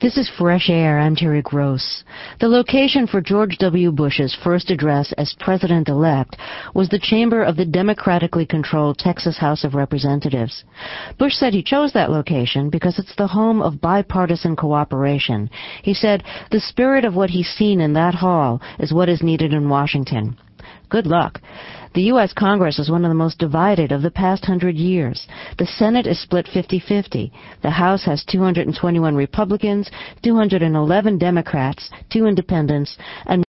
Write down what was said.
This is Fresh Air. I'm Terry Gross. The location for George W. Bush's first address as president-elect was the chamber of the democratically controlled Texas House of Representatives. Bush said he chose that location because it's the home of bipartisan cooperation. He said, the spirit of what he's seen in that hall is what is needed in Washington. Good luck. The U.S. Congress is one of the most divided of the past hundred years. The Senate is split 50-50. The House has 221 Republicans, 211 Democrats, two independents, and